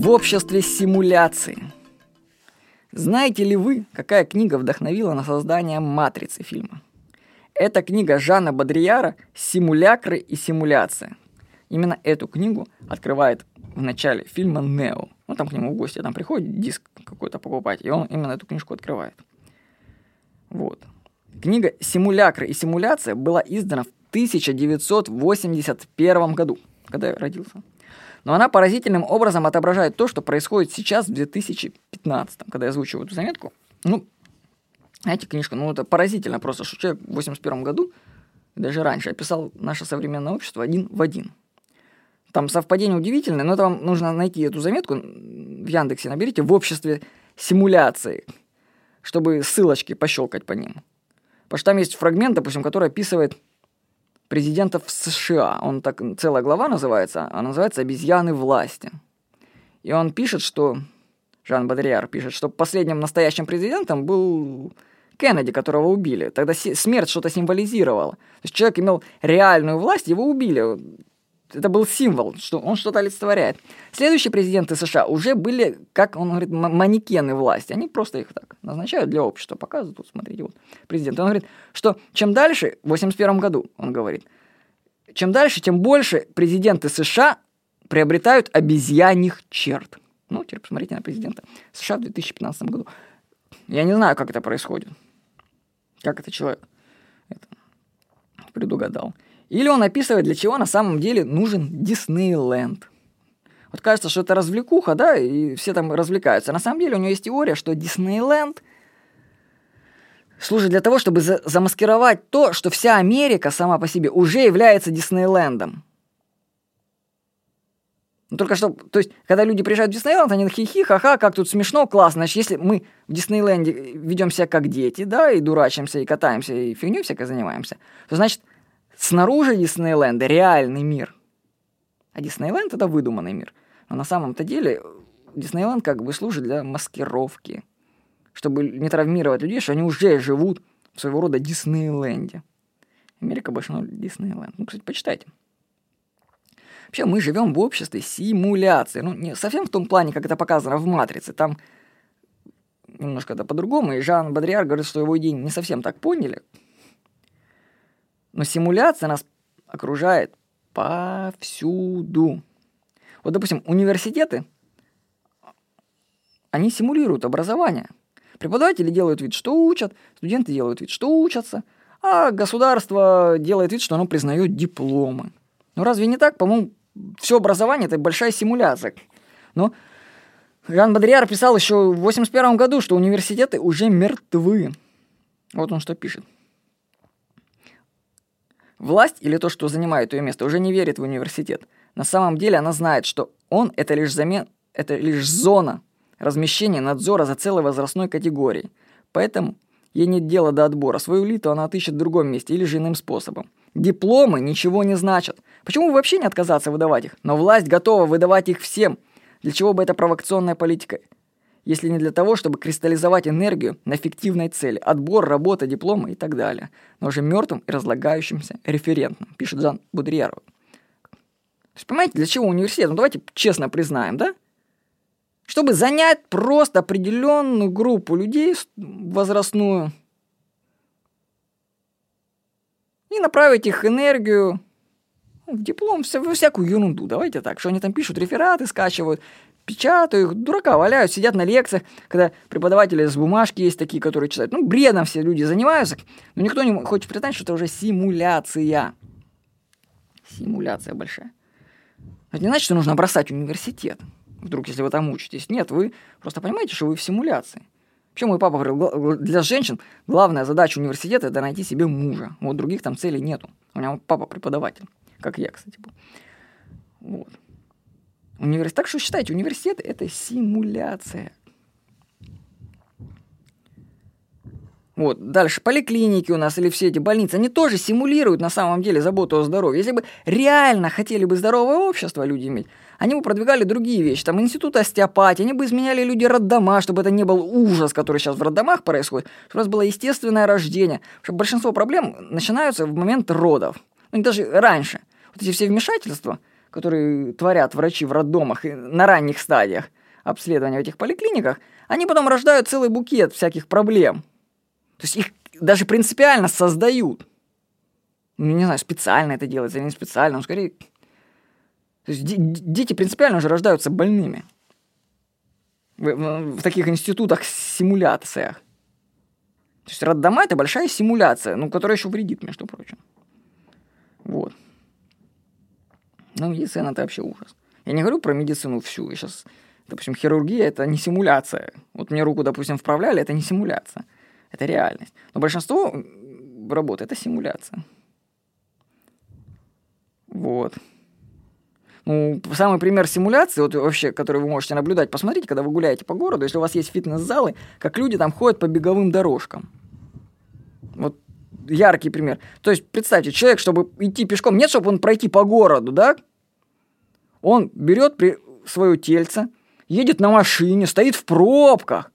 в обществе симуляции. Знаете ли вы, какая книга вдохновила на создание «Матрицы» фильма? Это книга Жана Бодрияра «Симулякры и симуляция». Именно эту книгу открывает в начале фильма «Нео». Ну, там к нему в гости там приходит диск какой-то покупать, и он именно эту книжку открывает. Вот. Книга «Симулякры и симуляция» была издана в 1981 году, когда я родился. Но она поразительным образом отображает то, что происходит сейчас в 2015, когда я озвучиваю эту заметку. Ну, знаете, книжка, ну это поразительно просто, что человек в 81 году, даже раньше, описал наше современное общество один в один. Там совпадение удивительное, но это вам нужно найти эту заметку в Яндексе, наберите в обществе симуляции, чтобы ссылочки пощелкать по ним. Потому что там есть фрагмент, допустим, который описывает президентов США. Он так, целая глава называется, а называется «Обезьяны власти». И он пишет, что, Жан Бодрияр пишет, что последним настоящим президентом был Кеннеди, которого убили. Тогда смерть что-то символизировала. То есть человек имел реальную власть, его убили это был символ, что он что-то олицетворяет. Следующие президенты США уже были, как он говорит, манекены власти. Они просто их так назначают для общества, показывают. Вот, смотрите, вот президент. Он говорит, что чем дальше, в 81 году, он говорит, чем дальше, тем больше президенты США приобретают обезьяньих черт. Ну, теперь посмотрите на президента США в 2015 году. Я не знаю, как это происходит. Как это человек это предугадал. Или он описывает, для чего на самом деле нужен Диснейленд. Вот кажется, что это развлекуха, да, и все там развлекаются. На самом деле у него есть теория, что Диснейленд служит для того, чтобы за замаскировать то, что вся Америка сама по себе уже является Диснейлендом. Ну, только что, то есть, когда люди приезжают в Диснейленд, они хихи, ха-ха, как тут смешно, классно. Значит, если мы в Диснейленде ведем себя как дети, да, и дурачимся, и катаемся, и фигню всякой занимаемся, то значит, Снаружи Диснейленда реальный мир. А Диснейленд — это выдуманный мир. Но на самом-то деле Диснейленд как бы служит для маскировки, чтобы не травмировать людей, что они уже живут в своего рода Диснейленде. Америка больше, ну, Диснейленд. Ну, кстати, почитайте. Вообще, мы живем в обществе симуляции. Ну, не совсем в том плане, как это показано в «Матрице». Там немножко это по-другому. И Жан Бодриар говорит, что его идеи не совсем так поняли. Но симуляция нас окружает повсюду. Вот, допустим, университеты, они симулируют образование. Преподаватели делают вид, что учат, студенты делают вид, что учатся, а государство делает вид, что оно признает дипломы. Ну разве не так? По-моему, все образование – это большая симуляция. Но Жан Бодрияр писал еще в 81 году, что университеты уже мертвы. Вот он что пишет. Власть или то, что занимает ее место, уже не верит в университет. На самом деле она знает, что он – это лишь, замен... это лишь зона размещения надзора за целой возрастной категорией. Поэтому ей нет дела до отбора. Свою элиту она отыщет в другом месте или же иным способом. Дипломы ничего не значат. Почему бы вообще не отказаться выдавать их? Но власть готова выдавать их всем. Для чего бы эта провокационная политика если не для того, чтобы кристаллизовать энергию на фиктивной цели, отбор, работа, дипломы и так далее, но уже мертвым и разлагающимся референтным, пишет Жан Будрьяров. То есть, понимаете, для чего университет? Ну, давайте честно признаем, да? Чтобы занять просто определенную группу людей возрастную и направить их энергию в диплом, в всякую ерунду. Давайте так, что они там пишут, рефераты скачивают, печатаю их, дурака валяют, сидят на лекциях, когда преподаватели с бумажки есть такие, которые читают. Ну, бредом все люди занимаются, но никто не хочет признать, что это уже симуляция. Симуляция большая. Это не значит, что нужно бросать университет, вдруг, если вы там учитесь. Нет, вы просто понимаете, что вы в симуляции. Почему мой папа говорил, для женщин главная задача университета – это найти себе мужа. Вот других там целей нету. У меня папа преподаватель, как я, кстати, был. Вот. Университет. Так что считайте, университет – это симуляция. Вот, дальше поликлиники у нас или все эти больницы, они тоже симулируют на самом деле заботу о здоровье. Если бы реально хотели бы здоровое общество люди иметь, они бы продвигали другие вещи. Там институт остеопатии, они бы изменяли люди роддома, чтобы это не был ужас, который сейчас в роддомах происходит, чтобы у нас было естественное рождение. Потому что большинство проблем начинаются в момент родов. Ну, даже раньше. Вот эти все вмешательства – которые творят врачи в роддомах на ранних стадиях обследования в этих поликлиниках, они потом рождают целый букет всяких проблем. То есть их даже принципиально создают. Ну, не знаю, специально это делается или не специально, но скорее... То есть дети принципиально уже рождаются больными. В, в, в таких институтах, симуляциях. То есть роддома – это большая симуляция, ну, которая еще вредит, между прочим. Вот. Ну, медицина – это вообще ужас. Я не говорю про медицину всю. Я сейчас, допустим, хирургия – это не симуляция. Вот мне руку, допустим, вправляли – это не симуляция. Это реальность. Но большинство работы – это симуляция. Вот. Ну, самый пример симуляции, вот вообще, который вы можете наблюдать, посмотрите, когда вы гуляете по городу, если у вас есть фитнес-залы, как люди там ходят по беговым дорожкам. Вот яркий пример. То есть, представьте, человек, чтобы идти пешком, нет, чтобы он пройти по городу, да? Он берет при... свое тельце, едет на машине, стоит в пробках,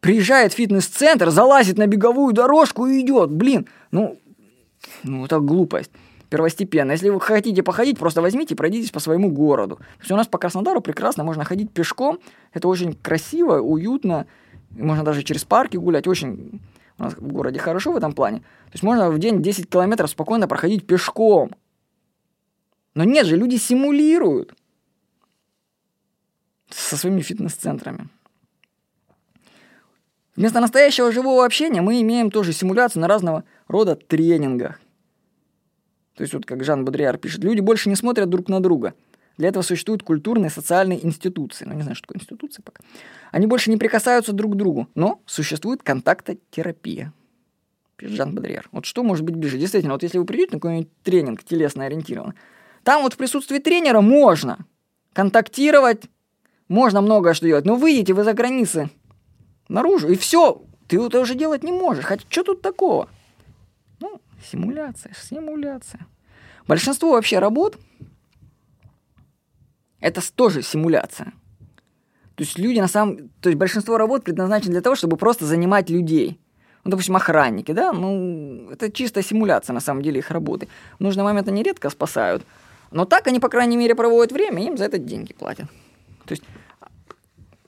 приезжает в фитнес-центр, залазит на беговую дорожку и идет. Блин, ну, ну это глупость первостепенно. Если вы хотите походить, просто возьмите и пройдитесь по своему городу. То есть у нас по Краснодару прекрасно можно ходить пешком. Это очень красиво, уютно. Можно даже через парки гулять. Очень у нас в городе хорошо в этом плане. То есть можно в день 10 километров спокойно проходить пешком. Но нет же, люди симулируют со своими фитнес-центрами. Вместо настоящего живого общения мы имеем тоже симуляцию на разного рода тренингах. То есть вот как Жан Бодриар пишет, люди больше не смотрят друг на друга. Для этого существуют культурные социальные институции. Ну, не знаю, что такое институции пока. Они больше не прикасаются друг к другу, но существует контактотерапия. Пишет Жан Бодриар. Вот что может быть ближе? Действительно, вот если вы придете на какой-нибудь тренинг телесно ориентированный, там вот в присутствии тренера можно контактировать, можно многое что делать, но выйдете вы за границы наружу, и все, ты это уже делать не можешь. Хотя что тут такого? Ну, симуляция, симуляция. Большинство вообще работ это тоже симуляция. То есть люди на самом... То есть большинство работ предназначено для того, чтобы просто занимать людей. Ну, допустим, охранники, да? Ну, это чистая симуляция, на самом деле, их работы. В нужный момент они редко спасают. Но так они, по крайней мере, проводят время, и им за это деньги платят. То есть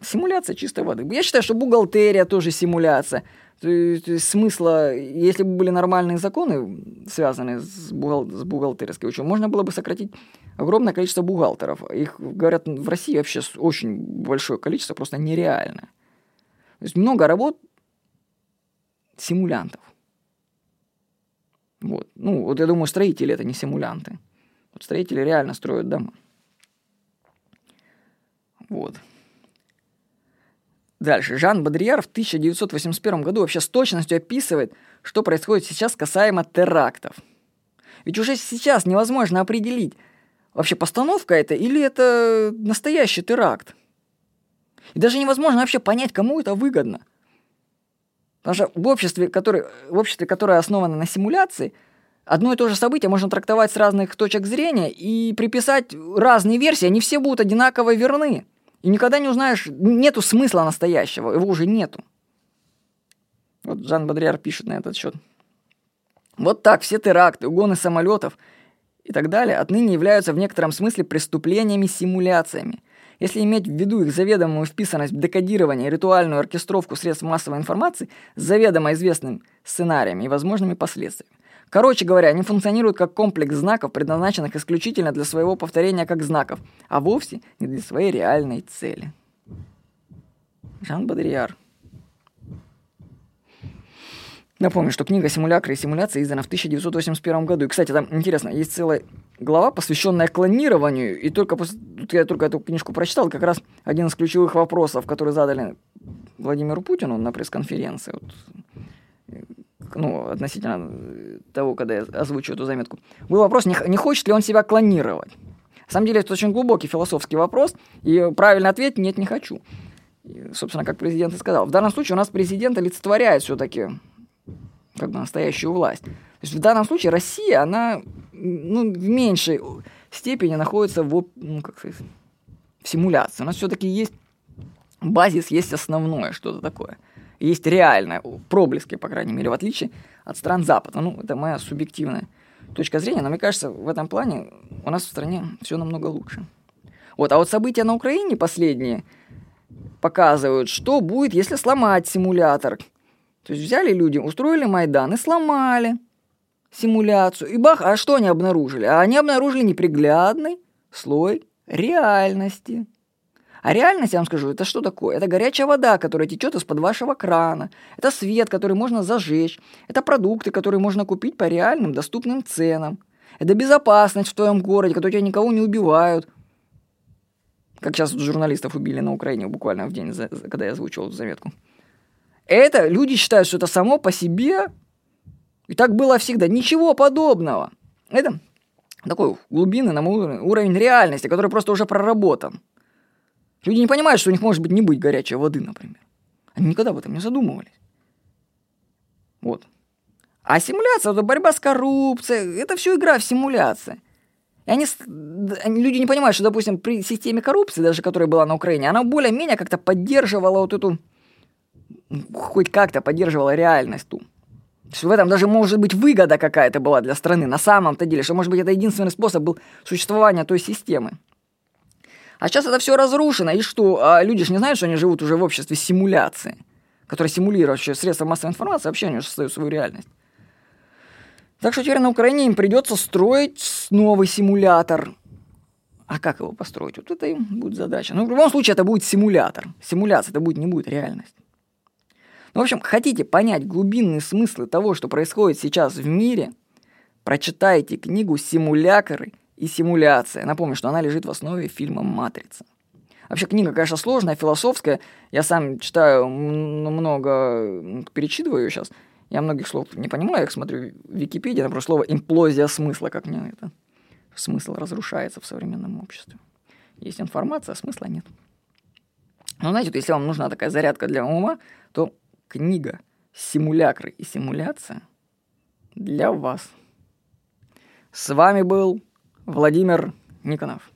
симуляция чистой воды. Я считаю, что бухгалтерия тоже симуляция. То есть, смысла, если бы были нормальные законы, связанные с, бухгал, с бухгалтерской учетом, можно было бы сократить огромное количество бухгалтеров. Их, говорят, в России вообще очень большое количество, просто нереально. То есть много работ симулянтов. Вот. Ну, вот я думаю, строители это не симулянты. Вот строители реально строят дома. Вот. Дальше. Жан Бодрияр в 1981 году вообще с точностью описывает, что происходит сейчас касаемо терактов. Ведь уже сейчас невозможно определить, вообще постановка это или это настоящий теракт. И даже невозможно вообще понять, кому это выгодно. Потому что в обществе, которое, в обществе, которое основано на симуляции, одно и то же событие можно трактовать с разных точек зрения и приписать разные версии, они все будут одинаково верны. И никогда не узнаешь, нету смысла настоящего, его уже нету. Вот Жан Бодриар пишет на этот счет. Вот так все теракты, угоны самолетов и так далее отныне являются в некотором смысле преступлениями-симуляциями. Если иметь в виду их заведомую вписанность в декодирование ритуальную оркестровку средств массовой информации с заведомо известным сценариями и возможными последствиями. Короче говоря, они функционируют как комплекс знаков, предназначенных исключительно для своего повторения как знаков, а вовсе не для своей реальной цели. Жан Бодрияр. Напомню, что книга «Симулякры и симуляции» издана в 1981 году. И, кстати, там интересно, есть целая глава, посвященная клонированию. И только после... Тут я только эту книжку прочитал, как раз один из ключевых вопросов, который задали Владимиру Путину на пресс-конференции. Вот ну, относительно э, того, когда я озвучу эту заметку, был вопрос, не, не хочет ли он себя клонировать. На самом деле, это очень глубокий философский вопрос, и правильный ответ – нет, не хочу. И, собственно, как президент и сказал. В данном случае у нас президент олицетворяет все-таки как бы настоящую власть. То есть в данном случае Россия, она ну, в меньшей степени находится в, ну, как сказать, в симуляции. У нас все-таки есть базис, есть основное что-то такое – есть реальное, проблески, по крайней мере, в отличие от стран Запада. Ну, это моя субъективная точка зрения, но мне кажется, в этом плане у нас в стране все намного лучше. Вот, а вот события на Украине последние показывают, что будет, если сломать симулятор. То есть взяли люди, устроили Майдан и сломали симуляцию. И бах, а что они обнаружили? А они обнаружили неприглядный слой реальности. А реальность, я вам скажу, это что такое? Это горячая вода, которая течет из-под вашего крана. Это свет, который можно зажечь. Это продукты, которые можно купить по реальным доступным ценам. Это безопасность в твоем городе, когда тебя никого не убивают. Как сейчас журналистов убили на Украине буквально в день, когда я озвучивал эту заметку. Это люди считают, что это само по себе. И так было всегда. Ничего подобного. Это такой глубинный на уровень реальности, который просто уже проработан. Люди не понимают, что у них может быть не быть горячей воды, например. Они никогда об этом не задумывались. Вот. А симуляция, это борьба с коррупцией, это все игра в симуляции. И они, люди не понимают, что, допустим, при системе коррупции, даже которая была на Украине, она более-менее как-то поддерживала вот эту, хоть как-то поддерживала реальность ту. То в этом даже может быть выгода какая-то была для страны на самом-то деле, что, может быть, это единственный способ был существования той системы. А сейчас это все разрушено, и что? А люди же не знают, что они живут уже в обществе симуляции, которое симулирует средства массовой информации, вообще они уже создают свою реальность. Так что теперь на Украине им придется строить новый симулятор. А как его построить? Вот это им будет задача. Но ну, в любом случае это будет симулятор. Симуляция это будет, не будет реальность. Ну, в общем, хотите понять глубинные смыслы того, что происходит сейчас в мире, прочитайте книгу «Симулякры и симуляция. Напомню, что она лежит в основе фильма «Матрица». Вообще книга, конечно, сложная, философская. Я сам читаю много, перечитываю ее сейчас. Я многих слов не понимаю, я смотрю в Википедии, например, слово «имплозия смысла», как мне это смысл разрушается в современном обществе. Есть информация, а смысла нет. Но знаете, если вам нужна такая зарядка для ума, то книга «Симулякры и симуляция» для вас. С вами был Владимир Никонов.